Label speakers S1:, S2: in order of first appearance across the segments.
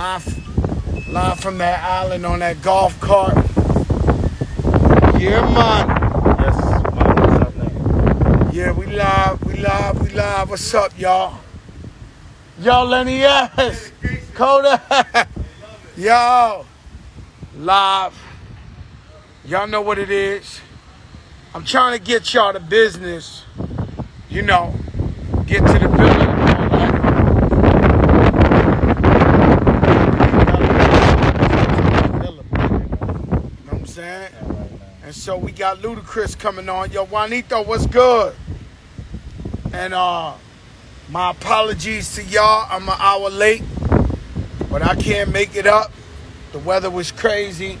S1: Live, live from that island on that golf cart. Yeah, man.
S2: Yes, man, what's up now?
S1: Yeah, we live, we live, we live. What's up, y'all? Yo, Lenny S. Kodak. Yo. Live. Y'all know what it is. I'm trying to get y'all to business. You know, get to the building. and all that. You know what I'm saying? And so we got Ludacris coming on. Yo, Juanito, what's good? And uh my apologies to y'all. I'm an hour late, but I can't make it up. The weather was crazy.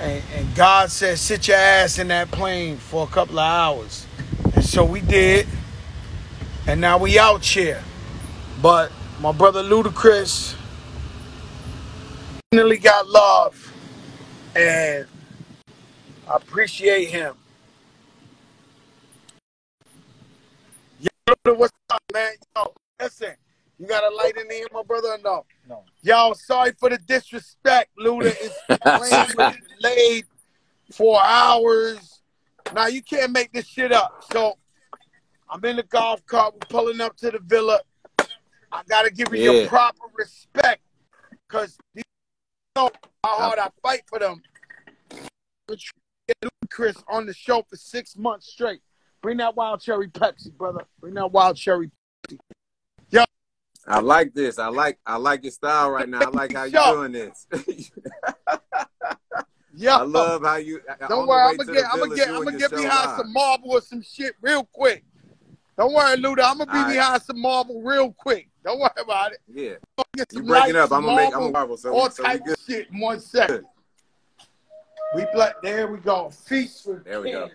S1: And, and God said, sit your ass in that plane for a couple of hours. And so we did. And now we out here. But my brother Ludacris finally got love. And I appreciate him. Yo, Luda, what's up, man? Yo, listen, you got a light in here, my brother, or no?
S2: No.
S1: Y'all, sorry for the disrespect. Luda is playing was delayed for hours. Now you can't make this shit up. So I'm in the golf cart. We're pulling up to the villa. I gotta give you your proper respect, cause you know how hard I fight for them. Chris on the show for six months straight. Bring that wild cherry Pepsi, brother. Bring that wild cherry. Pepsi. Yo.
S3: I like this. I like I like your style right now. I like how you're doing this.
S1: Yo,
S3: I love how you. Uh,
S1: Don't worry, I'm gonna get, I'm gonna get, I'm gonna get behind
S3: live.
S1: some marble or some shit real quick. Don't worry, Luda. I'm gonna be
S3: right.
S1: behind some marble real quick. Don't worry about it.
S3: Yeah, you breaking
S1: lights,
S3: up. I'm gonna make. I'm gonna marvel. So,
S1: all
S3: so
S1: type of shit in one second. We black. There we go. Feast for
S3: There we go.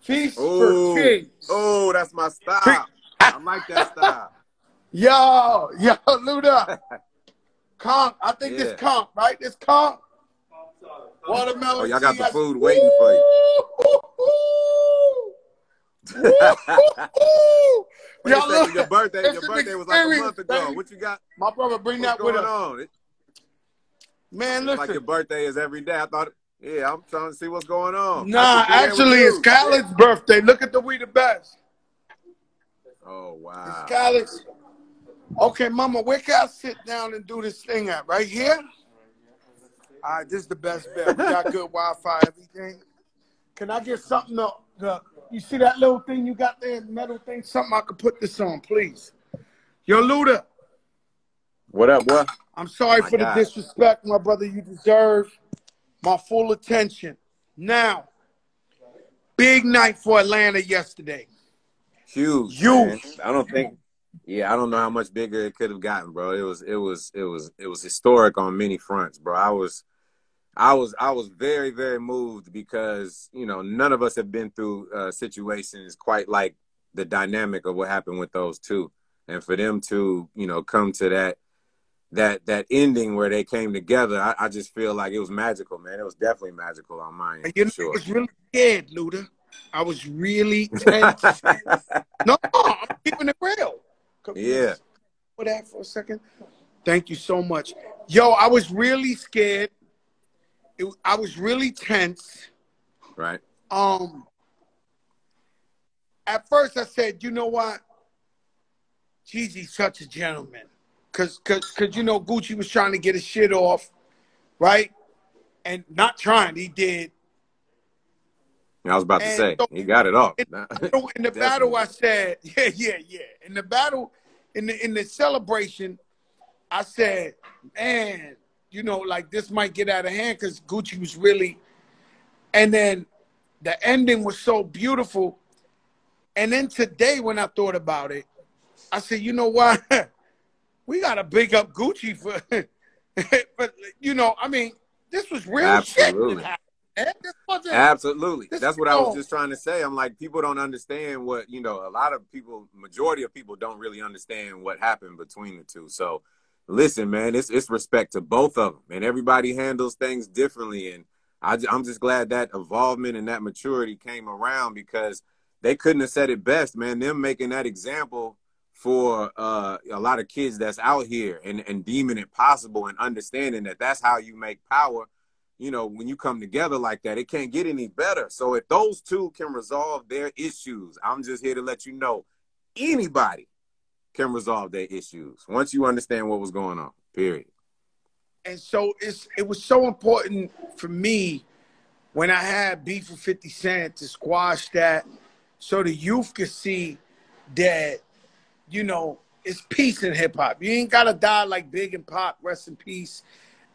S1: Feast
S3: Oh,
S1: for kings.
S3: oh, that's my style. I like that style.
S1: Yo, yo, Luda. Conk. I think
S3: Yeah.
S1: this comp, right? This comp. Watermelon.
S3: Oh, y'all got the food waiting for you.
S1: Y'all look,
S3: Your birthday. Your birthday was like a month ago. What you got?
S1: My brother, bring
S3: What's
S1: that with
S3: going
S1: us.
S3: on? It,
S1: Man,
S3: it's like your birthday is every day. I thought. Yeah, I'm trying to see what's going on.
S1: Nah,
S3: I should be there with
S1: actually, it's Khaled's birthday. Look at the We the Best.
S3: Oh wow.
S1: It's Khaled's. Okay, Mama, where can I sit down and do this thing at? Right here? All right, this is the best bet. We got good Wi-Fi, everything. Can I get something to, to you see that little thing you got there, metal thing? Something I could put this on, please. Yo, Luda,
S3: What up, what?
S1: I'm sorry
S3: My
S1: for the disrespect, my brother. You deserve my full attention. Now, big night for Atlanta yesterday.
S3: Huge.
S1: Huge.
S3: I don't think. Yeah, I don't know how much bigger it could have gotten, bro. It was, it was, it was, it was historic on many fronts, bro. I was, I was, I was very, very moved because you know none of us have been through uh, situations quite like the dynamic of what happened with those two, and for them to you know come to that that that ending where they came together, I, I just feel like it was magical, man. It was definitely magical on my end,
S1: you know,
S3: for
S1: I was really scared, Luda. I was really tense. no, I'm keeping it real. Could
S3: Yeah.
S1: For that for a second. Thank you so much. Yo, I was really scared. It, I was really tense.
S3: right.
S1: Um, at first I said, you know what? Jeezy's such a gentleman. Cause, cause, cause you know Gucci was trying to get his shit off, right? And not trying, he did.
S3: I was about to say
S1: so-
S3: he got it off.
S1: in, in the battle, I said, yeah, yeah, yeah. In the battle, in the in the celebration, I said, man, you know, like this might get out of hand because Gucci was really. And then the ending was so beautiful. And then today, when I thought about it, I said, you know what? we gotta big up Gucci for, but you know, I mean, this was real
S3: Absolutely.
S1: shit. that.
S3: Absolutely.
S1: This
S3: That's what I was just trying to say. I'm like, people don't understand what, you know, a lot of people, majority of people don't really understand what happened between the two. So listen, man, it's, it's respect to both of them and everybody handles things differently. And I, I, am just glad that involvement and that maturity came around because they couldn't have said it best, man. Them making that example for uh, a lot of kids that's out here and, and deeming it possible and understanding that that's how you make power. You know, when you come together like that, it can't get any better. So if those two can resolve their issues, I'm just here to let you know anybody can resolve their issues once you understand what was going on. Period.
S1: And so it's it was so important for me when I had beef with 50 Cent to squash that so the youth could see that, you know, it's peace in hip hop. You ain't gotta die like Big and Pop, rest in peace.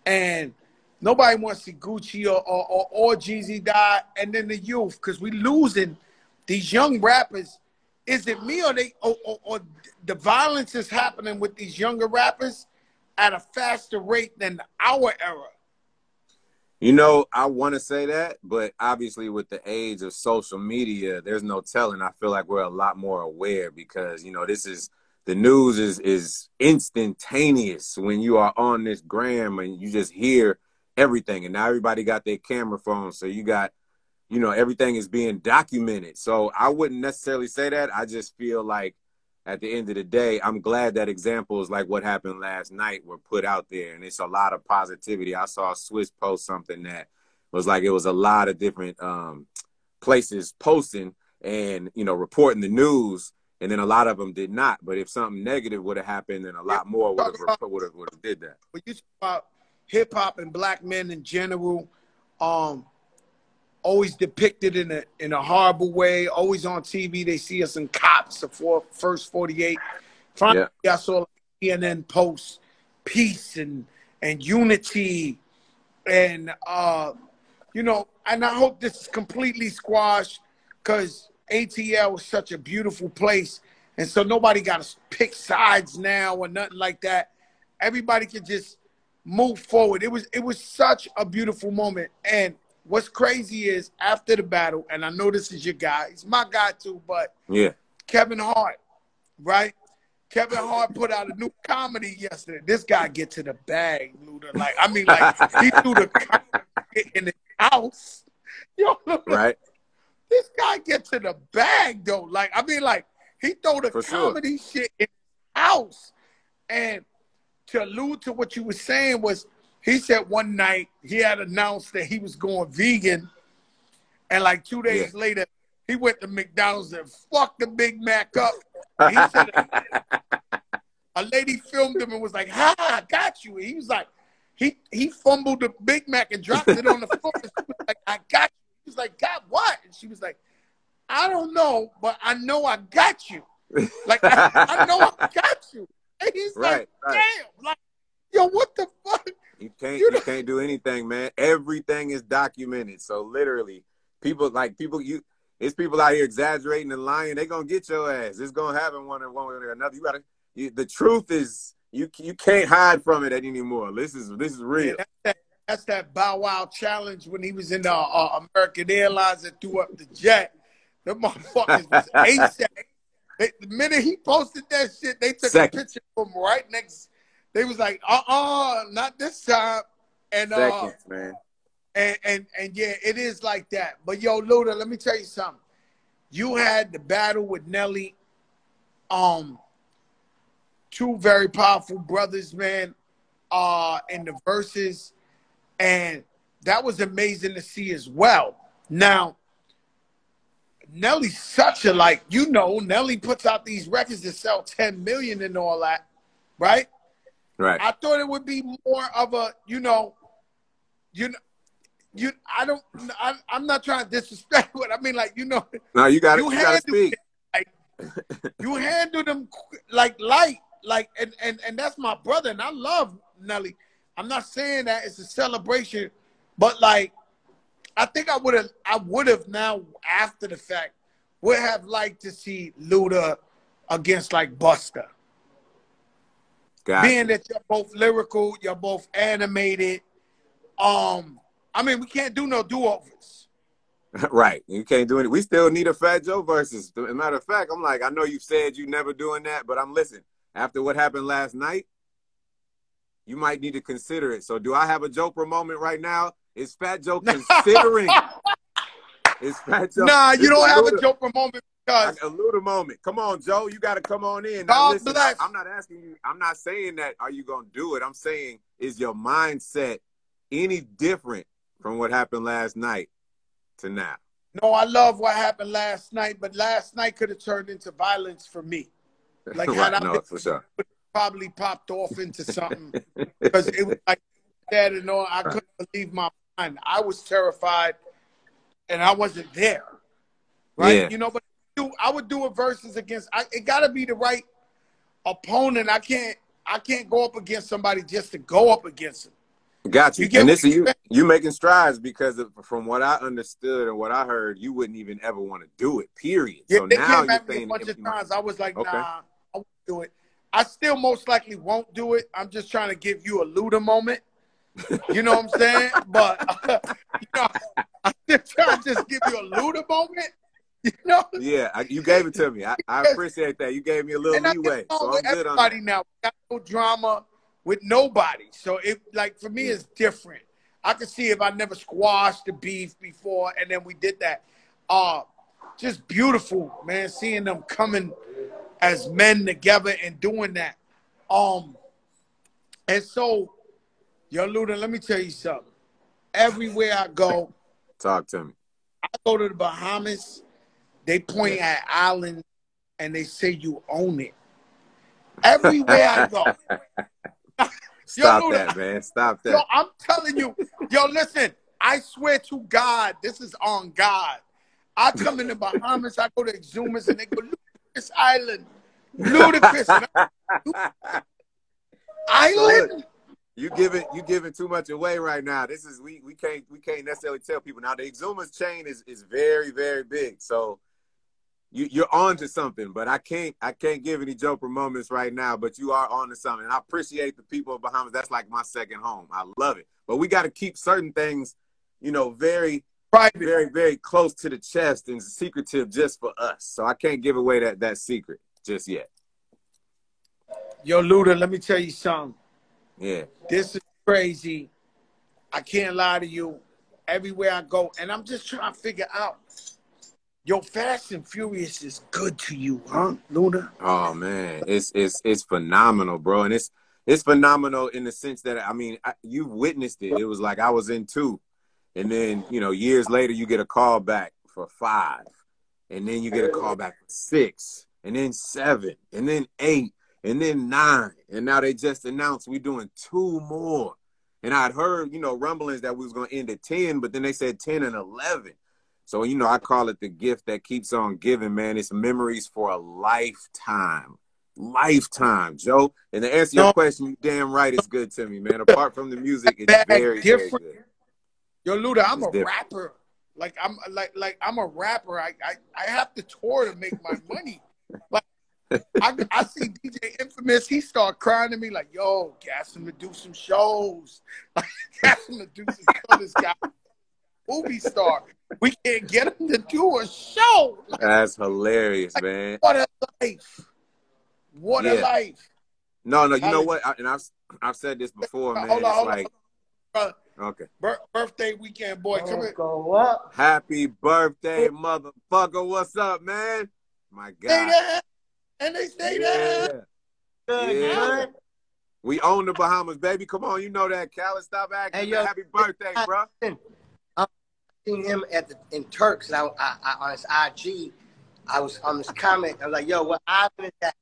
S1: And nobody wants to Gucci or or, or, or Jeezy die, and then the youth, because we losing these young rappers. Is it me or they or, or, or the violence is happening with these younger rappers at a faster rate than our era?
S3: You know, I want to say that, but obviously, with the age of social media, there's no telling. I feel like we're a lot more aware because you know this is the news is is instantaneous when you are on this gram and you just hear everything, and now everybody got their camera phone, so you got, you know, everything is being documented. So I wouldn't necessarily say that. I just feel like at the end of the day, I'm glad that examples like what happened last night were put out there, and it's a lot of positivity. I saw Swizz post something that was like it was a lot of different um, places posting and you know reporting the news, and then a lot of them did not. But if something negative would have happened, then a lot more would have would have did that.
S1: When you talk about hip hop and black men in general, um, always depicted in a in a horrible way. Always on TV, they see us in cops. The four, first forty eight. Finally, yeah. I saw CNN post peace and and unity, and uh, you know, and I hope this is completely squashed because ATL was such a beautiful place, and so nobody got to pick sides now or nothing like that. Everybody can just move forward. It was it was such a beautiful moment, and what's crazy is after the battle, and I know this is your guy. He's my guy too, but
S3: yeah,
S1: Kevin Hart, right? Kevin Hart put out a new comedy yesterday. This guy get to the bag, Luda. Like I mean, like he threw the comedy in the house. Yo,
S3: right.
S1: This guy get to the bag though. Like I mean, like he throw the For comedy sure. shit in the house. And to allude to what you were saying was he said one night he had announced that he was going vegan, and like two days yeah. later, he went to McDonald's and fucked the Big Mac up. He said a lady filmed him and was like, "Ha, I got you." And he was like, he he fumbled the Big Mac and dropped it on the floor. And she was like, "I got you." He was like, "Got what?" And she was like, "I don't know, but I know I got you. Like I, I know I got you." And he's right, like, "Damn!" Like, yo, what the fuck?
S3: You can't you, you can't do anything, man. Everything is documented. So literally, people like people you it's people out here exaggerating and lying. They gonna get your ass. It's gonna happen one or one way or another. You gotta. You, the truth is you you can't hide from it anymore. This is this is real.
S1: Yeah, that's, that, that's, that, Bow Wow challenge when he was in the uh, American Airlines and threw up the jet. The motherfuckers was ASAP. the minute he posted that shit, they took Second. a picture of him right next they was like, uh uh not this time. And uh, Seconds, man. And, and and yeah, it is like that. But yo, Luda, let me tell you something. You had the battle with Nelly. Um, two very powerful brothers, man, uh, in the verses, and that was amazing to see as well. Now, Nelly's such a like, you know, Nelly puts out these records that sell 10 million and all that, right?
S3: Right.
S1: I thought it would be more of a, you know, you know, you. I don't. I, am not trying to disrespect, but I mean, like, you know.
S3: No, you got you, you got to speak.
S1: Like, you handle them like light, like, and and and that's my brother, and I love Nelly. I'm not saying that it's a celebration, but like, I think I would have, I would have now after the fact would have liked to see Luda against like Busta. Got being that you're both lyrical, you're both animated. Um, I mean, we can't do no do overs.
S3: right, you can't do it. We still need a Fat Joe versus. As a matter of fact, I'm like, I know you said you never doing that, but I'm listening. After what happened last night, you might need to consider it. So, do I have a Joker moment right now? Is Fat Joe considering?
S1: Is Fat Joe? Nah, you don't have a Joker moment Because
S3: a little moment. Come on, Joe. You got to come on in. Now, listen. I, am not asking you. I'm not saying that. Are you going to do it? I'm saying, is your mindset any different from what happened last night to now?
S1: no, I love what happened last night, but last night could have turned into violence for me. Like had I
S3: no,
S1: been-
S3: for sure.
S1: probably popped off into something because it was like that and all. I couldn't believe my mind. I was terrified, and I wasn't there. Right?
S3: Yeah.
S1: You know, but do I would do a versus against. I, it got to be the right opponent. I can't. I can't go up against somebody just to go up against them.
S3: Got you.
S1: You
S3: and this is you you making strides because of, from what I understood and what I heard, you wouldn't even ever want to do it. Period.
S1: Yeah,
S3: so
S1: they
S3: now
S1: came
S3: you're
S1: at me a
S3: saying
S1: bunch of times. I was like,
S3: Okay.
S1: nah, I won't do it. I still most likely won't do it. I'm just trying to give you a Luda moment. You know what I'm saying? But you know, I'm just trying to just give you a Luda moment. You know?
S3: Yeah, I, you gave it to me. I, I appreciate that. You gave me a little leeway, so I'm good on that.
S1: now. Got no drama with nobody. So it like for me it's different. I can see if I never squashed the beef before and then we did that. Uh just beautiful, man, seeing them coming as men together and doing that. Um and so yo Luda, let me tell you something. Everywhere I go,
S3: Talk to me.
S1: I go to the Bahamas, they point at islands and they say you own it. Everywhere I go.
S3: Stop that, man. Stop that. Yo.
S1: I'm telling you, yo, listen, I swear to God, this is on God. I come in the Bahamas, I go to Exumas, and they go, Ludacris Island. Ludacris Island?
S3: You giving you giving too much away right now. This is we we can't we can't necessarily tell people now. The Exumas chain is is very very big, so you you're on to something. But I can't I can't give any Joker moments right now. But you are on to something. And I appreciate the people of Bahamas. That's like my second home. I love it. But we got to keep certain things, you know, very
S1: Private.
S3: very very close to the chest and secretive just for us. So I can't give away that that secret just yet.
S1: Yo, Luda, let me tell you something.
S3: Yeah.
S1: This is crazy. I can't lie to you. Everywhere I go, and I'm just trying to figure out. Yo, Fast and Furious is good to you, huh, Luda?
S3: Oh man, it's it's it's phenomenal, bro, and it's it's phenomenal in the sense that I mean, I, you witnessed it. It was like I was in two, and then you know years later you get a call back for five, and then you get a call back for six, and then seven, and then eight, and then nine, and now they just announced we're doing two more. And I'd heard you know rumblings that we was gonna end at ten, but then they said ten and eleven. So, you know, I call it the gift that keeps on giving, man. It's memories for a lifetime. Lifetime, Joe. And to answer your
S1: No.
S3: question, you damn right it's good to me, man. Apart from the music, it's very, very good.
S1: Yo, Luda, I'm
S3: It's
S1: a
S3: different.
S1: rapper. Like I'm like like I'm a rapper. I I, I have to tour to make my money. Like I, I see DJ Infamous, he start crying to me like, "Yo, gas him to do some shows. Like, gas him to do some shows. This guy, movie star. We can't get him to do a show.
S3: That's hilarious, man.
S1: what a life! What a life,
S3: No, no, you know
S1: Alex-
S3: what? I, and I've I've said this before, man.
S1: Hold on,
S3: It's
S1: hold on.
S3: like
S1: bro.
S3: okay.
S1: Bir- birthday weekend, boy. Come here.
S4: Go up.
S3: Happy birthday, motherfucker. What's up, man? My
S1: Stay
S3: God.
S1: there, and they stay there.
S3: Yeah.
S4: Good,
S3: Yeah. We own the Bahamas, baby. Come on, you know that. Khaled, stop acting.
S4: Hey, yo.
S3: Happy birthday, bro.
S4: Seen him at the in Turks, and I, I, I on his IG, I was on this comment. I was like, "Yo, what island is that?"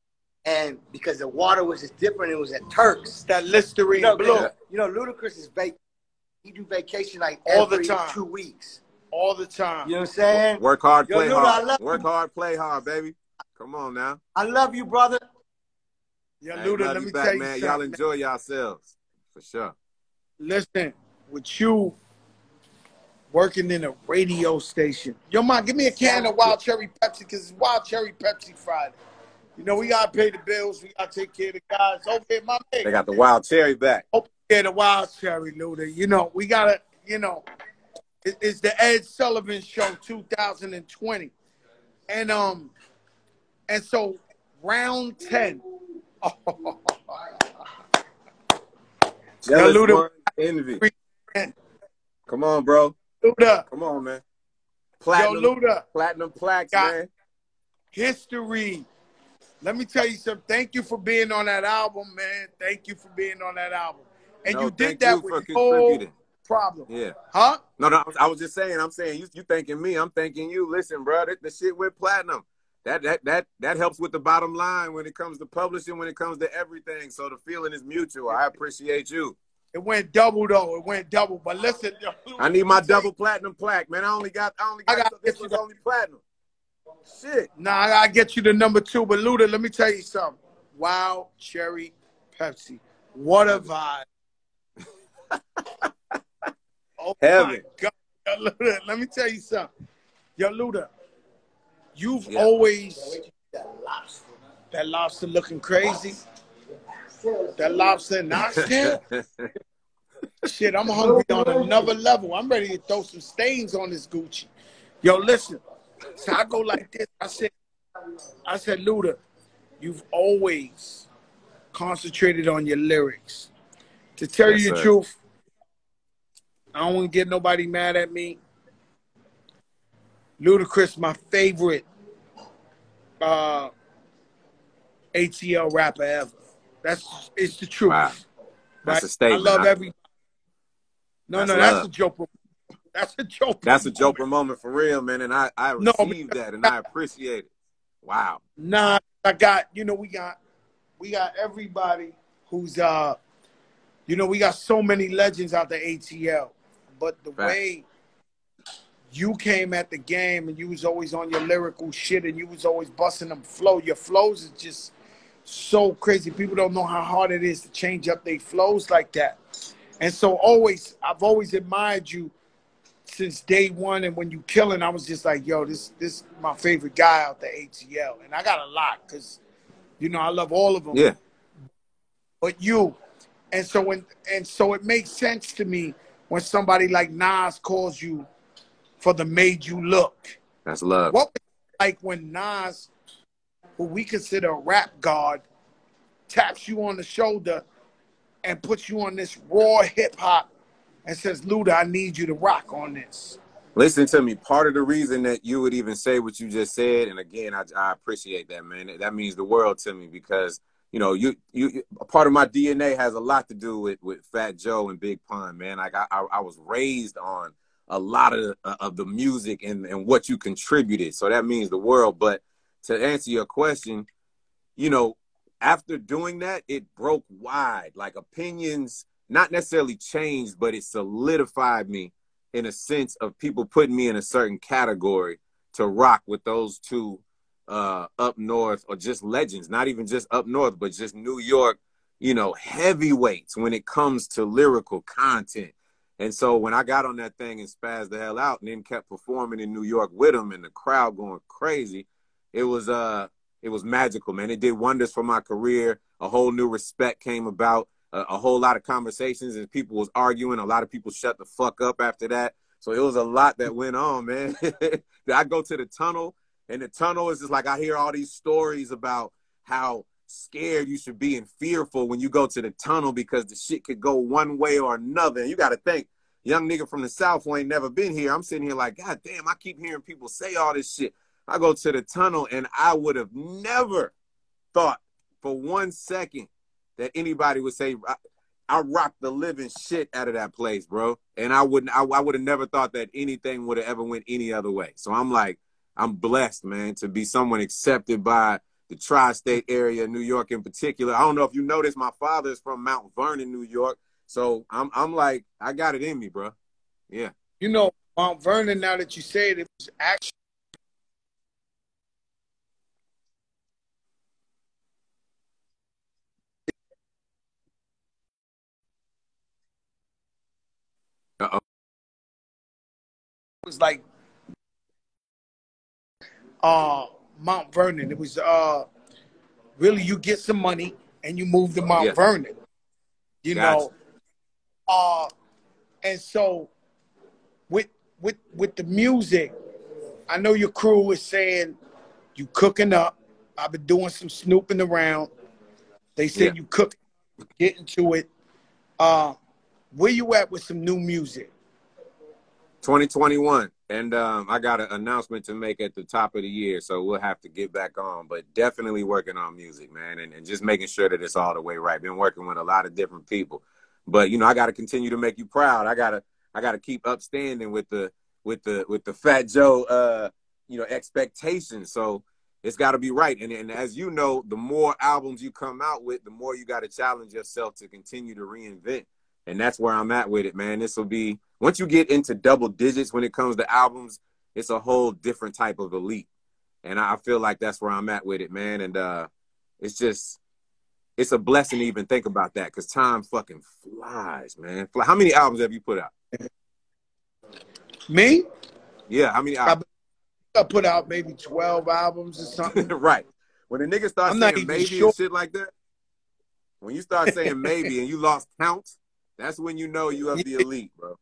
S4: And because the water was just different, it was at Turks.
S1: That Listerine
S4: You know,
S1: blue
S4: you know, Ludacris is vac. He do vacation like
S1: All the
S4: every
S1: time.
S4: two weeks.
S1: all the time.
S4: You know what I'm saying?
S3: Work hard,
S4: Yo,
S3: play
S4: Luda, I
S3: hard.
S4: love
S3: Work
S4: you.
S3: hard, play hard, baby. Come on now.
S4: I love you, brother.
S1: Yeah,
S3: Hey,
S1: Luda,
S3: love
S1: let
S3: you
S1: me
S3: back,
S1: tell you
S3: man. Y'all enjoy yourselves. For sure.
S1: Listen, with you working in a radio station. Yo, man, give me a can of Wild Cherry Pepsi because it's Wild Cherry Pepsi Friday. You know, we got to pay the bills. We got to take care of the guys. Over here, my man.
S3: They got the wild cherry back.
S1: Over here, the Wild Cherry, Luda. You know, we got to, you know, it's the Ed Sullivan Show 2020. And, um, and so round 10.
S3: Jealous
S1: Luda-
S3: envy. Come on, bro.
S1: Luda.
S3: Come on, man.
S1: Yo,
S3: Platinum,
S1: Luda.
S3: platinum plaques,
S1: Got-
S3: man.
S1: history. Let me tell you something. Thank you for being on that album, man. Thank you for being on that album. And
S3: No,
S1: you did that
S3: you
S1: with no problem.
S3: Yeah.
S1: Huh?
S3: No, no, I was, I was just saying. I'm saying you, you thanking me. I'm thanking you. Listen, bro, that, the shit with platinum. That that that that helps with the bottom line when it comes to publishing, when it comes to everything. So the feeling is mutual. I appreciate you.
S1: It went double though. It went double. But listen,
S3: I need my
S1: let me tell
S3: double platinum plaque, man. I only got I only
S1: I
S3: got, this was only platinum. Shit.
S1: Nah, I gotta get you the number two. But Luda, let me tell you something. Wow, cherry Pepsi. What a vibe. oh
S3: Heaven.
S1: my God. Yo, Luda, let me tell you something. Yo, Luda, you've
S3: Yeah.
S1: always
S4: That lobster.
S1: that lobster looking crazy. That lobster in Knoxville. Shit, I'm hungry on another level. I'm ready to throw some stains on this Gucci. Yo, listen. So I go like this. I said, I said, Luda, you've always concentrated on your lyrics. To tell
S3: Yes,
S1: you the
S3: sir.
S1: truth, I don't want to get nobody mad at me. Ludacris, my favorite uh, ATL rapper ever. That's it's the truth.
S3: Wow. That's
S1: right?
S3: a statement.
S1: I love every. No,
S3: That's
S1: no, that's a joke. That's a joke.
S3: That's a joker moment for real, man. And I, I
S1: No,
S3: received that and I appreciate it. Wow.
S1: Nah, I got you know we got we got everybody who's uh you know we got so many legends out the ATL, but the way you came at the game and you was always on your lyrical shit and you was always busting them flow. Your flows is just so crazy. People don't know how hard it is to change up their flows like that. And so always I've always admired you since day one and when you killing, I was just like, yo, this this my favorite guy out the ATL. And I got a lot because you know I love all of them.
S3: Yeah.
S1: But you. And so when and so it makes sense to me when somebody like Nas calls you for the made you look.
S3: That's love.
S1: What was it like when Nas, who we consider a rap god, taps you on the shoulder and puts you on this raw hip hop and says, Luda, I need you to rock on this.
S3: Listen to me. Part of the reason that you would even say what you just said, and again, I, I appreciate that, man. That means the world to me because you know you you a part of my DNA has a lot to do with with Fat Joe and Big Pun, man. Like I I, I was raised on a lot of of the music and and what you contributed, so that means the world. But to answer your question, you know, after doing that, it broke wide. Like opinions, not necessarily changed, but it solidified me in a sense of people putting me in a certain category to rock with those two uh, up north or just legends, not even just up north, but just New York, you know, heavyweights when it comes to lyrical content. And so when I got on that thing and spazzed the hell out and then kept performing in New York with them and the crowd going crazy, it was uh it was magical, man. It did wonders for my career. A whole new respect came about. A, a whole lot of conversations and people was arguing. A lot of people shut the fuck up after that. So it was a lot that went on, man. I go to the tunnel, and the tunnel is just like I hear all these stories about how scared you should be and fearful when you go to the tunnel because the shit could go one way or another. And you got to think, young nigga from the south who ain't never been here. I'm sitting here like, God damn, I keep hearing people say all this shit. I go to the tunnel, and I would have never thought for one second that anybody would say I, I rocked the living shit out of that place, bro. And I wouldn't I, I would have never thought that anything would have ever went any other way. So I'm like, I'm blessed, man, to be someone accepted by the tri-state area, New York in particular. I don't know if you noticed, my father is from Mount Vernon, New York. So I'm I'm like, I got it in me, bro. Yeah.
S1: You know, Mount Vernon, now that you say it, it was actually
S3: Uh-oh.
S1: was like uh Mount Vernon. It was uh really you get some money and you move to Mount. Vernon. You
S3: Gotcha.
S1: know. Uh and so with with with the music, I know your crew is saying you cooking up. I've been doing some snooping around. They said
S3: Yeah.
S1: you cook, get into it. Uh, where you at with some new music?
S3: 2021. and um, I got an announcement to make at the top of the year, so we'll have to get back on. But definitely working on music, man, and, and just making sure that it's all the way right. Been working with a lot of different people, but you know, I got to continue to make you proud. I gotta, I gotta keep upstanding with the, with the, with the Fat Joe, uh, you know, expectations. So it's got to be right. And, and as you know, the more albums you come out with, the more you got to challenge yourself to continue to reinvent. And that's where I'm at with it, man. This will be once you get into double digits when it comes to albums, it's a whole different type of elite. And I feel like that's where I'm at with it, man. And uh it's just it's a blessing to even think about that because time fucking flies, man. How many albums have you put out?
S1: Me?
S3: Yeah, how many albums?
S1: I put out maybe 12 albums or something.
S3: right. When a nigga starts I'm saying maybe sure. and shit like that, when you start saying maybe and you lost count, that's when you know you have the elite, bro.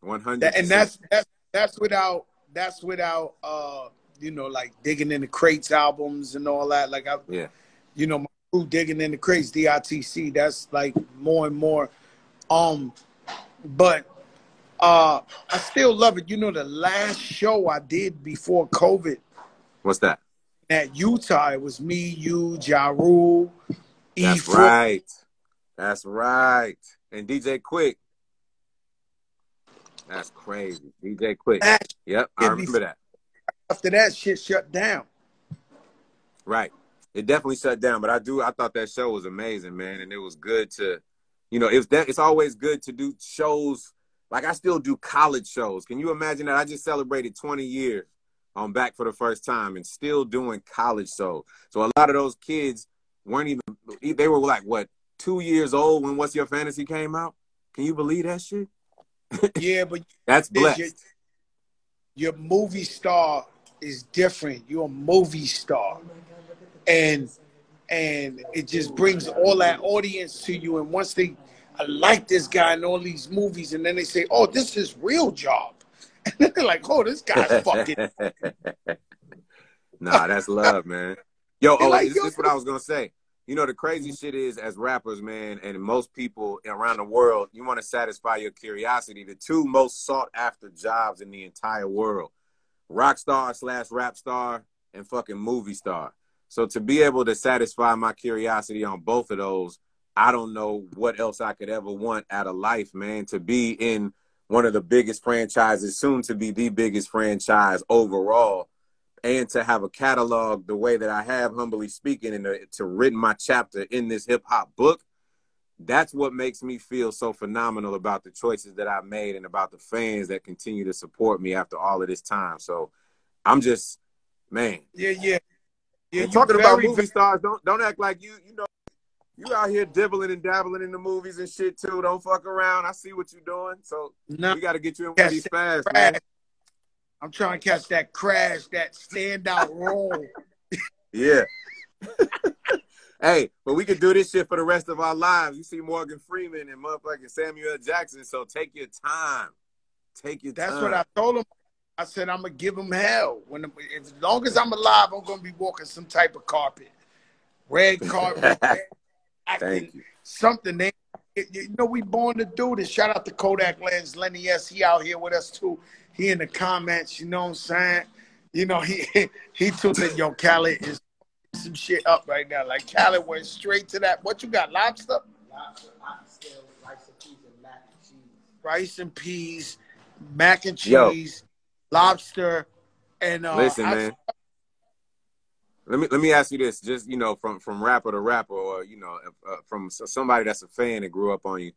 S3: One hundred.
S1: And that's that's that's without that's without uh you know like digging in the crates albums and all that. Like I
S3: yeah,
S1: you know my crew digging in the crates DITC. That's like more and more. Um, but uh I still love it. You know the last show I did before COVID.
S3: What's that?
S1: At Utah, it was me, you, Ja Rule,
S3: That's E4. right. That's right. And DJ Quik. That's crazy. DJ Quik. That yep, I remember that.
S1: After that shit shut down.
S3: Right. It definitely shut down, but I do I thought that show was amazing, man, and it was good to you know, it's that it's always good to do shows like I still do college shows. Can you imagine that? I just celebrated 20 years on back for the first time and still doing college shows. So a lot of those kids weren't even they were like what, 2 years old when What's Your Fantasy came out? Can you believe that shit?
S1: yeah, but
S3: that's blessed.
S1: Your, your, movie star is different. You're a movie star, and and it just brings all that audience to you. And once they, I like this guy in all these movies, and then they say, "Oh, this is real job," and then they're like, "Oh, this guy's fucking."
S3: nah, that's love, man. Yo, oh, like, this, this is what I was gonna say. You know, the crazy shit is, as rappers, man, and most people around the world, you want to satisfy your curiosity. The two most sought after jobs in the entire world rock star slash rap star and fucking movie star. So to be able to satisfy my curiosity on both of those, I don't know what else I could ever want out of life, man. To be in one of the biggest franchises, soon to be the biggest franchise overall and to have a catalog the way that I have, humbly speaking, and to, to written my chapter in this hip hop book, that's what makes me feel so phenomenal about the choices that I've made and about the fans that continue to support me after all of this time. So I'm just, man.
S1: Yeah, yeah.
S3: Yeah, talking about movie very... stars, don't don't act like you you know you out here dibbling and dabbling in the movies and shit too. Don't fuck around. I see what you're doing. So no. we got to get you in one of these fast, man.
S1: I'm trying to catch that crash, that standout role.
S3: Yeah. hey, but we could do this shit for the rest of our lives. You see Morgan Freeman and motherfucking Samuel Jackson, so take your time. Take your
S1: That's
S3: time.
S1: what I told him. I said I'm gonna give him hell. When as long as I'm alive, I'm gonna be walking some type of carpet, red carpet, acting something. They, you know, we born to do this. Shout out to Kodak Lens, Lenny S. He out here with us too he in the comments, you know what I'm saying? You know, he he took it, yo, Khaled is some shit up right now. Like Khaled went straight to that. What you got, lobster? Lobster, rice and peas, mac and cheese, Rice and peas, mac and cheese, lobster, and uh,
S3: listen, I, man. Let me let me ask you this, just you know, from from rapper to rapper, or you know, uh, from somebody that's a fan that grew up on you.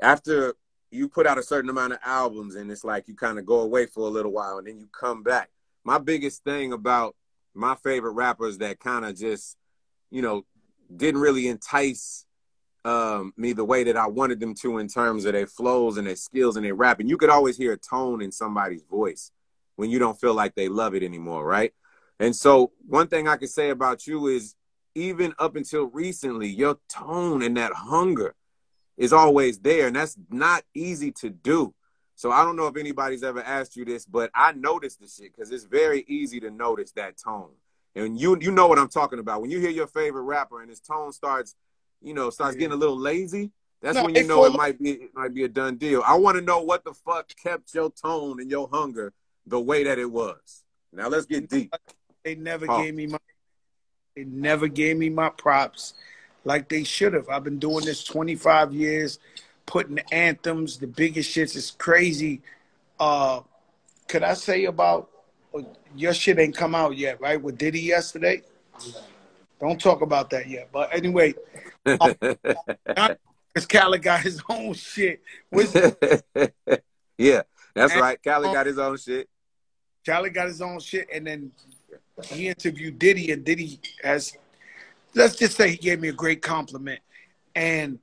S3: After you put out a certain amount of albums and it's like you kind of go away for a little while and then you come back. My biggest thing about my favorite rappers that kind of just, you know, didn't really entice um, me the way that I wanted them to in terms of their flows and their skills and their rap. And you could always hear a tone in somebody's voice when you don't feel like they love it anymore, right? And so one thing I can say about you is even up until recently, your tone and that hunger is always there, and that's not easy to do. So I don't know if anybody's ever asked you this, but I noticed this shit because it's very easy to notice that tone. And you you know what I'm talking about. When you hear your favorite rapper and his tone starts, you know, starts getting a little lazy, that's no, when you know it might be it might be a done deal. I want to know what the fuck kept your tone and your hunger the way that it was. Now let's get deep.
S1: They never gave me my they never gave me my props like they should have. I've been doing this 25 years, putting anthems, the biggest shits. It's crazy. Uh could I say about uh, your shit ain't come out yet, right? With Diddy yesterday? Don't talk about that yet. But anyway, uh, because Khaled got his own shit.
S3: Yeah, that's
S1: And-
S3: right. Khaled uh, got his own shit.
S1: Khaled got his own shit, and then he interviewed Diddy, and Diddy has, let's just say, he gave me a great compliment, and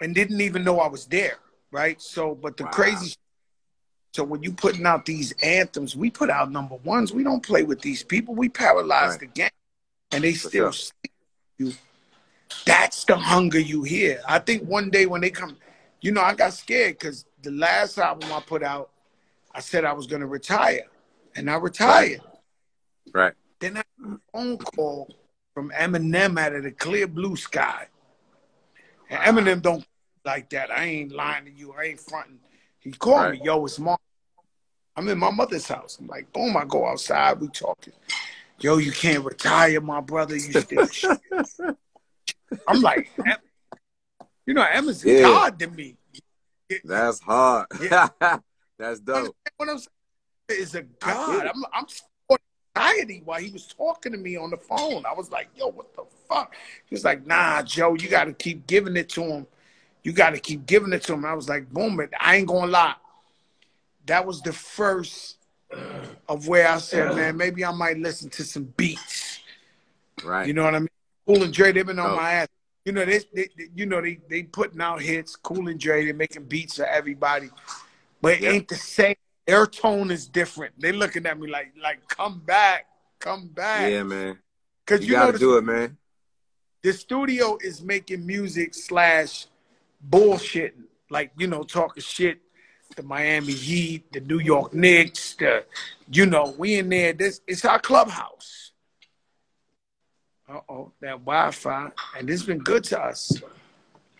S1: and didn't even know I was there, right? So, but the
S3: Wow.
S1: crazy, so when you putting out these anthems, we put out number ones. We don't play with these people. We paralyze
S3: Right.
S1: the game, and they
S3: For
S1: still
S3: sure.
S1: you. That's the hunger you hear. I think one day when they come, you know, I got scared because the last album I put out, I said I was going to retire, and I retired.
S3: Right.
S1: Then I a phone call from Eminem out of the clear blue sky. And Eminem don't like that. I ain't lying to you. I ain't fronting. He called me, yo, it's Mark. I'm in my mother's house. I'm like, boom, I go outside, we talking. Yo, you can't retire, my brother. You still. I'm like, Em- you know, Emma's
S3: Yeah.
S1: God to me.
S3: That's hard.
S1: Yeah.
S3: that's dope.
S1: What I'm saying is a God. I'm I'm anxiety while he was talking to me on the phone. I was like, yo, what the fuck? He was like, nah, Joe, you gotta keep giving it to him. You gotta keep giving it to him. I was like, boom, but I ain't gonna lie. That was the first of where I said, man, maybe I might listen to some beats.
S3: Right.
S1: You know what I mean? Cool and Dre, they've been on
S3: Oh.
S1: my ass. You know, they, they, you know, they they putting out hits. Cool and Dre, they making beats for everybody, but it ain't the same. Their tone is different. They looking at me like, like, come back, come back,
S3: yeah, man.
S1: because
S3: You,
S1: you,
S3: gotta
S1: the,
S3: do it, man.
S1: the studio is making music slash bullshitting, like you know, talking shit. The Miami Heat, the New York Knicks, the, you know, we in there. This it's our clubhouse. Uh oh, that Wi-Fi, and it's been good to us.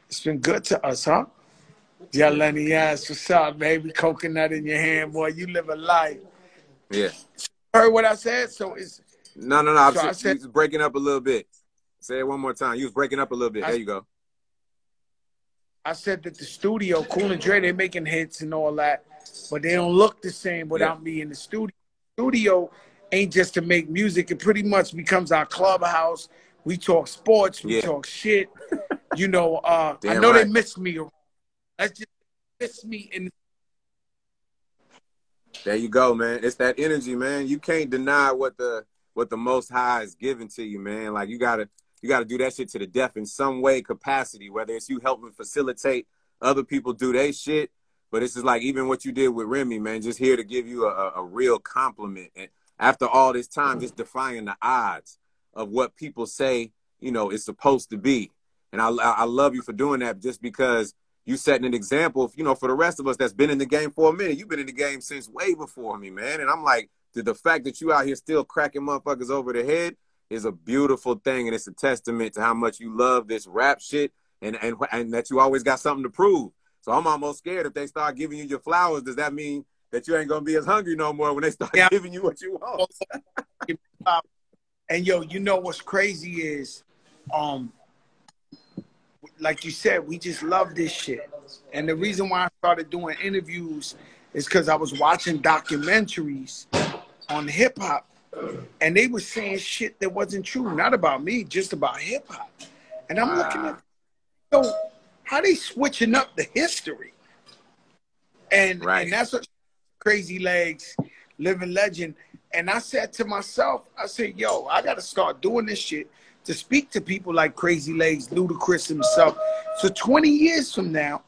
S1: It's been good to us, huh? Yeah, Lenny, ass, what's up, baby? Coconut in your hand, boy. You live a life.
S3: Yeah.
S1: Heard what I said? So it's
S3: No, no, no. I'm
S1: So I
S3: just,
S1: said-
S3: you was breaking up a little bit. Say it one more time. You was breaking up a little bit.
S1: I-
S3: There you go.
S1: I said that the studio, Cool and Dre, they're making hits and all that, but they don't look the same without me in the studio. Studio ain't just to make music; it pretty much becomes our clubhouse. We talk sports, we
S3: Yeah.
S1: talk shit. You know, uh, I know they miss me. Let's just miss me in.
S3: There you go, man. It's that energy, man. You can't deny what the what the Most High is giving to you, man. Like you gotta you gotta do that shit to the death in some way, capacity. Whether it's you helping facilitate other people do their shit, but this is like even what you did with Remy, man. Just here to give you a, a, a real compliment, and after all this time, just defying the odds of what people say, you know, is supposed to be. And I I love you for doing that, just because you setting an example, you know, for the rest of us that's been in the game for a minute. You've been in the game since way before me, man. And I'm like, the, the fact that you out here still cracking motherfuckers over the head is a beautiful thing, and it's a testament to how much you love this rap shit, and and and that you always got something to prove. So I'm almost scared if they start giving you your flowers. Does that mean that you ain't gonna be as hungry no more when they start
S1: Yeah.
S3: giving you what you want?
S1: And yo, you know what's crazy is, um, like you said, we just love this shit. And the reason why I started doing interviews is because I was watching documentaries on hip hop, and they were saying shit that wasn't true, not about me, just about hip hop. And I'm looking at, yo, how they switching up the history? And
S3: Right.
S1: and that's what Crazy Legs, Living Legend. And I said to myself, I said, yo, I got to start doing this shit to speak to people like Crazy Legs, Ludacris himself. So 20 years from now,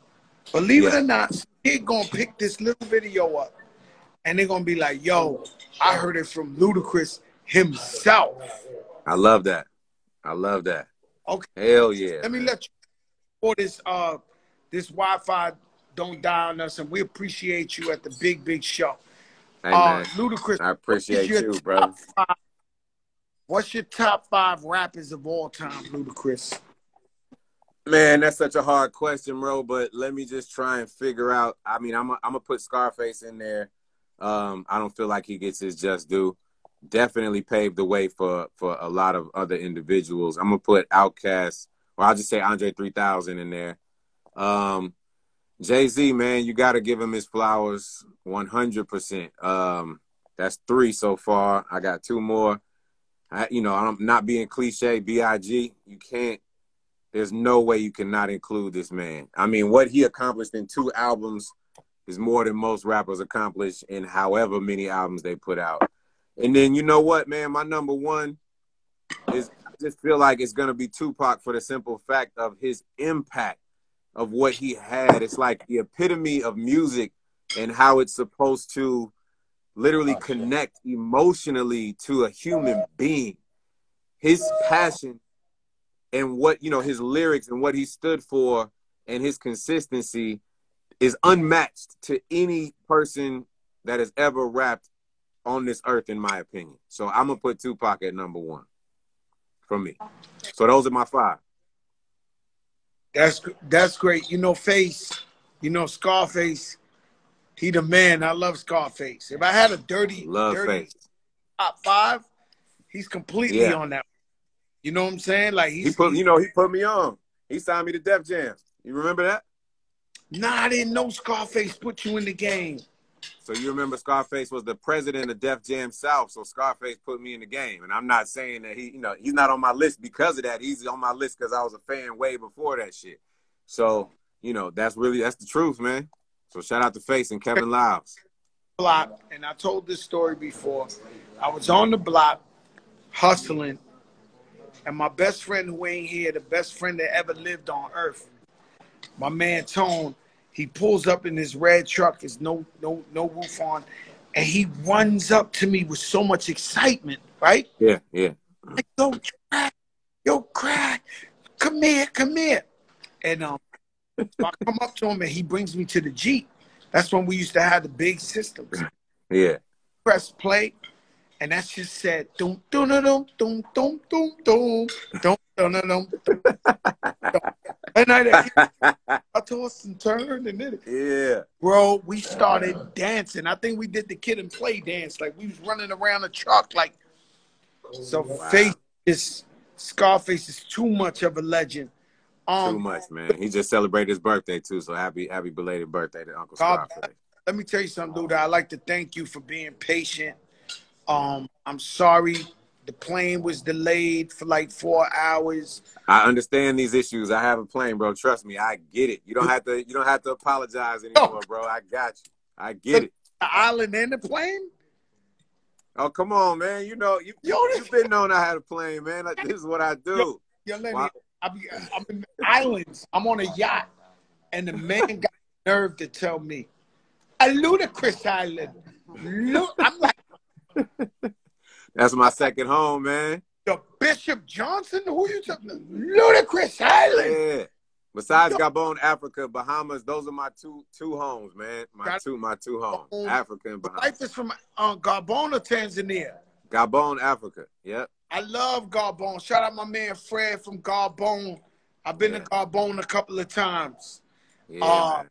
S1: believe it or not, kid gonna pick this little video up and they're gonna be like, yo, I heard it from Ludacris himself.
S3: I love that. I love that.
S1: Okay.
S3: Hell yeah.
S1: Let me let you for this uh this Wi-Fi don't die on us, and we appreciate you at the big, big show.
S3: Hey,
S1: uh. Ludacris,
S3: I appreciate you, brother.
S1: five- What's your top five rappers of all time, Ludacris?
S3: Man, that's such a hard question, bro. But let me just try and figure out. I mean, I'm gonna put Scarface in there. Um, I don't feel like he gets his just due. Definitely paved the way for for a lot of other individuals. I'm gonna put Outkast, or I'll just say Andre 3000 in there. Um, Jay Z, man, you got to give him his flowers 100%. Um, that's three so far. I got two more. I, you know, I'm not being cliche. Big, you can't. There's no way you cannot include this man. I mean, what he accomplished in two albums is more than most rappers accomplish in however many albums they put out. And then you know what, man, my number one is I just feel like it's gonna be Tupac for the simple fact of his impact of what he had. It's like the epitome of music and how it's supposed to literally connect emotionally to a human being. His passion and what, you know, his lyrics and what he stood for and his consistency is unmatched to any person that has ever rapped on this earth, in my opinion. So I'm gonna put Tupac at number one for me. So those are my five.
S1: That's that's great. You know, Face, you know, Scarface, he the man. I love Scarface. If I had a dirty,
S3: love
S1: dirty
S3: Face.
S1: top five, he's completely
S3: Yeah.
S1: on that. You know what I'm saying? Like he's
S3: He put, you know, he put me on. He signed me to Def Jam. You remember that?
S1: Nah, I didn't know Scarface put you in the game.
S3: So you remember Scarface was the president of Def Jam South. So Scarface put me in the game, and I'm not saying that he, you know, he's not on my list because of that. He's on my list because I was a fan way before that shit. So you know, that's really that's the truth, man. So shout out to Face and Kevin Liles.
S1: block, and I told this story before. I was on the block hustling, and my best friend who ain't here, the best friend that ever lived on earth, my man Tone, he pulls up in his red truck, there's no no no roof on, and he runs up to me with so much excitement, right?
S3: Yeah, yeah.
S1: Like, yo, crack, yo, crack, come here, come here. And um, so I come up to him and he brings me to the Jeep. That's when we used to have the big systems.
S3: Yeah.
S1: Press play, and that just said dum dum dum dum dum dum dum dum dum dum dum. And I, I tossed and turned and did it.
S3: Yeah.
S1: Bro, we started dancing. I think we did the kid and play dance. Like we was running around the truck like so
S3: Wow.
S1: face is Scarface is too much of a legend. Um
S3: Too much, man. He just celebrated his birthday too, so happy happy belated birthday to Uncle Scarface.
S1: let me tell you something, dude. I'd like to thank you for being patient. Um, I'm sorry the plane was delayed for like four hours.
S3: I understand these issues. I have a plane, bro. Trust me, I get it. You don't have to you don't have to apologize anymore, bro. I got you. I get it.
S1: The island and the plane?
S3: Oh, come on, man. You know, you,
S1: Yo,
S3: you've been known I had a plane, man. Like, this is what I do.
S1: Yo, Lenny,
S3: Wow.
S1: I'm, I'm in the islands. I'm on a yacht. And the man got nerve to tell me, a Ludacris island. I'm like,
S3: That's my second home, man.
S1: the Bishop Johnson? Who are you talking? Ludacris island.
S3: Yeah. Besides Gabon, Africa, Bahamas, those are my two two homes, man. My
S1: Got-
S3: two my two homes.
S1: Gabon.
S3: Africa and Bahamas.
S1: wife is from uh, Gabon or Tanzania.
S3: Gabon, Africa. Yep.
S1: I love Gabon. Shout out my man Fred from Gabon. I've been
S3: Yeah.
S1: to Gabon a couple of times.
S3: Yeah.
S1: Uh,
S3: man.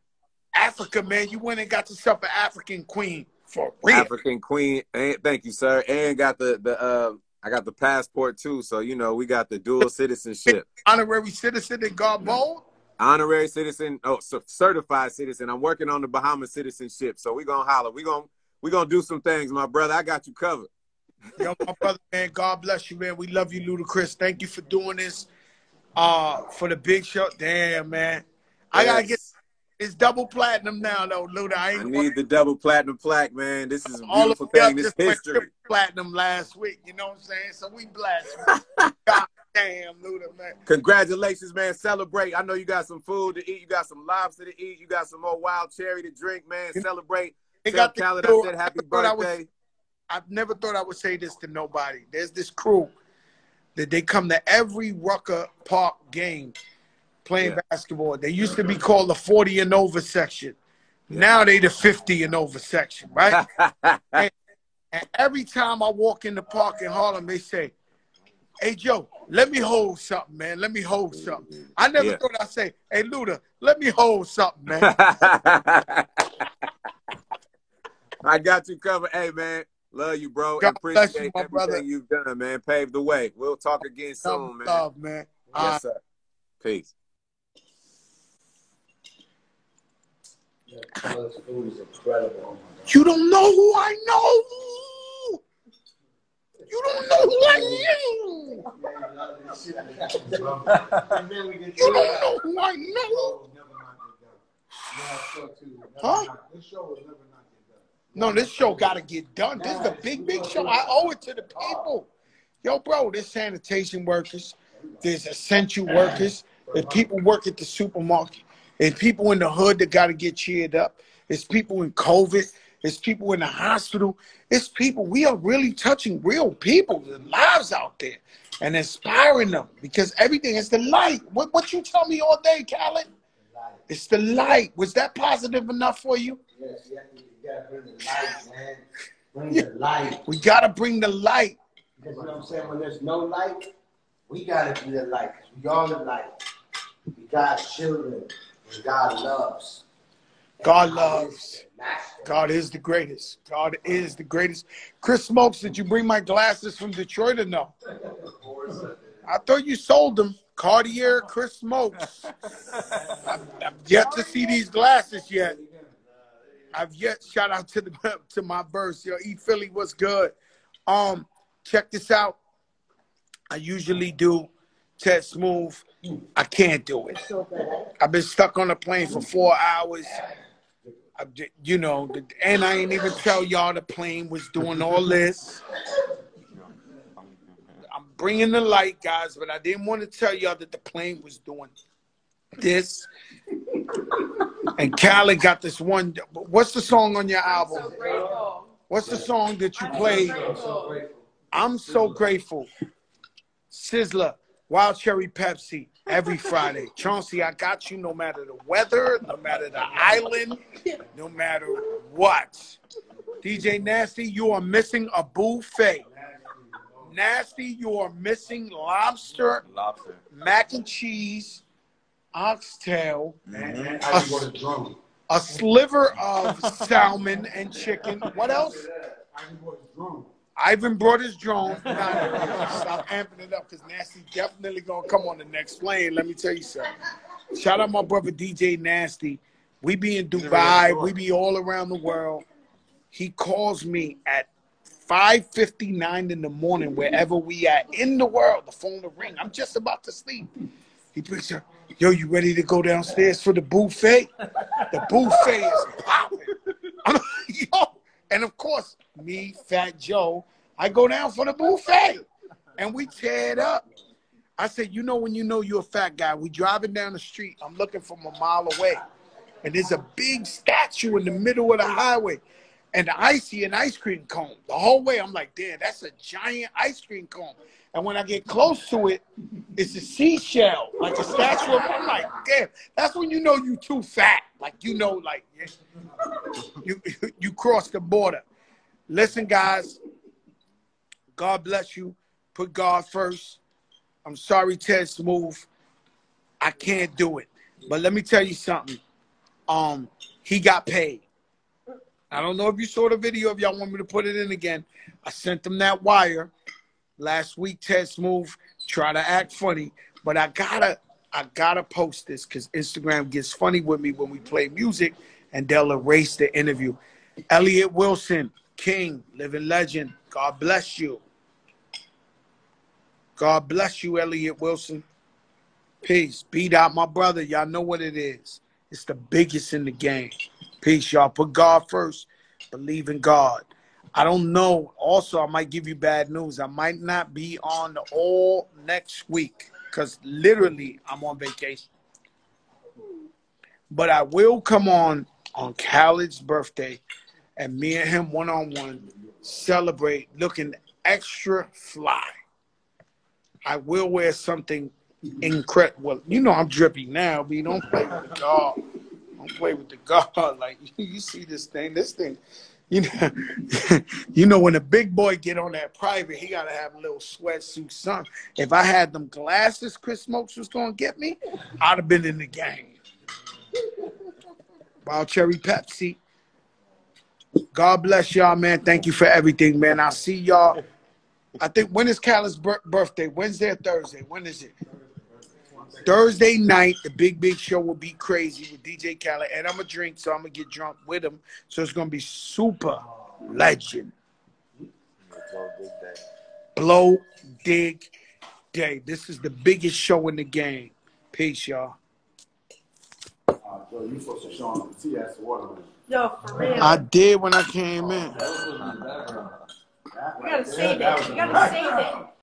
S1: Africa, man, you went and got yourself an African queen for real.
S3: African Queen. And, thank you, sir. And got the the uh I got the passport too. So you know we got the dual citizenship.
S1: Honorary citizen in Gabon.
S3: Honorary citizen, oh certified citizen. I'm working on the Bahamas citizenship. So we gonna holler. We gonna we gonna do some things, my brother. I got you covered.
S1: Yo, my brother, man, God bless you, man. We love you, Ludacris. Thank you for doing this. Uh, for the big show. Damn, man. I gotta get it's double platinum now, though, Luda. I
S3: I need the double platinum plaque, man. This is a beautiful thing. This history.
S1: platinum last week. You know what I'm saying? So we blessed. God damn, Luda, man.
S3: Congratulations, man. Celebrate. I know you got some food to eat. You got some lobster to eat. You got some more wild cherry to drink, man. Celebrate. Tell
S1: got
S3: Khaled. I said happy
S1: I I was-
S3: birthday.
S1: I've never thought I would say this to nobody. There's this crew that they come to every Rucker Park game playing
S3: Yeah.
S1: basketball. They used to be called the 40 and over section. Now they the 50 and over section, right? and every time I walk in the park in Harlem, they say, Hey Joe, let me hold something, man. Let me hold something. I never
S3: Yeah.
S1: thought I'd say, Hey Luda, let me hold something, man.
S3: I got you covered. Hey man, love you, bro.
S1: God
S3: Appreciate
S1: you,
S3: everything
S1: brother.
S3: you've done, man. Paved the way. We'll talk again soon, man.
S1: Love, man. All right.
S3: Yes, uh, sir. Peace.
S4: Color's food is incredible. My God.
S1: You don't know who I know. You don't know who I know. You don't know who I know. Huh? No, this show got to get done. This is a big, big show. I owe it to the people. Yo, bro, there's sanitation workers, there's essential workers, there's people work at the supermarket, there's people in the hood that got to get cheered up, there's people in COVID, there's people in the hospital, it's people. We are really touching real people, the lives out there, and inspiring them because everything is the light. What, what you tell me all day, Callan? It's the light. Was that positive enough for you?
S4: Yes, to- you gotta bring the light, man. Bring the light.
S1: We got to bring the light.
S4: Because you know what I'm saying? When there's no light, we gotta be the light. 'cause we are the light. We God's children, and God loves.
S1: God loves. God is the greatest. God is the greatest. Chris Smokes, did you bring my glasses from Detroit or no? I thought you sold them. Cartier, Chris Smokes. I've, I've yet to see these glasses yet. I've yet shout out to the to my verse. Yo, E Philly, what's good? Um, check this out. I usually do Ted Smooth. I can't do it. I've been stuck on a plane for four hours. I, you know, and I ain't even tell y'all the plane was doing all this. I'm bringing the light, guys, but I didn't want to tell y'all that the plane was doing this. And Callie got this one. What's the song on your album?
S5: Grateful.
S1: What's the song that you played? I'm so grateful. Sizzler, Wild Cherry Pepsi, every Friday. Chauncey, I got you no matter the weather, no matter the island, no matter what. DJ Nasty, you are missing a buffet. Nasty, you are missing lobster,
S2: Lobster.
S1: mac and cheese, oxtail, mm-hmm.
S6: Man, man, I just want a
S1: a sliver of salmon and chicken. What else?
S6: I just want a drum.
S1: Ivan brought his drone. Stop amping it up because Nasty definitely gonna come on the next plane. Let me tell you something. Shout out my brother DJ Nasty. We be in Dubai. We be all around the world. He calls me at 5:59 in the morning, wherever we at in the world. The phone will ring. I'm just about to sleep. He picks up. Yo, you ready to go downstairs for the buffet? The buffet is popping. Yo. And of course, me, Fat Joe, I go down for the buffet. And we tear it up. I said, you know when you know you're a fat guy, we driving down the street. I'm looking from a mile away. And there's a big statue in the middle of the highway. And I see an ice cream cone. The whole way, I'm like, damn, that's a giant ice cream cone. And when I get close to it, it's a seashell, like a statue of. I'm like, damn, that's when you know you too fat. Like you know, like you you cross the border. Listen, guys. God bless you. Put God first. I'm sorry, Ted Smooth. I can't do it. But let me tell you something. Um, he got paid. I don't know if you saw the video. If y'all want me to put it in again, I sent them that wire last week. Ted Smooth try to act funny, but I gotta, I gotta post this because Instagram gets funny with me when we play music, and they'll erase the interview. Elliot Wilson, King, living legend. God bless you. God bless you, Elliot Wilson. Peace. Beat out my brother. Y'all know what it is. It's the biggest in the game. Peace, y'all. Put God first. Believe in God. I don't know. Also, I might give you bad news. I might not be on all next week because literally I'm on vacation. But I will come on on Khaled's birthday and me and him one on one celebrate looking extra fly. I will wear something incredible. Well, you know I'm drippy now, but you don't play with the God. Don't play with the God. Like you see this thing, this thing. You know, you know when a big boy get on that private, he gotta have a little sweatsuit, son. If I had them glasses Chris Smokes was gonna get me, I'd have been in the game. Wild cherry Pepsi. God bless y'all, man. Thank you for everything, man. I'll see y'all. I think when is Khaled's birthday? Wednesday or Thursday? When is it? Thursday night, the Big Big Show will be crazy with DJ Khaled, and I'm gonna drink, so I'm gonna get drunk with him. So it's gonna be super legend. Blow dig day. This is the biggest show in the game. Peace, y'all.
S6: Uh, Joe, you supposed to show him the tea as watermelon.
S5: Yo, for real.
S1: I did when I came in.
S5: You gotta save it. You gotta save it.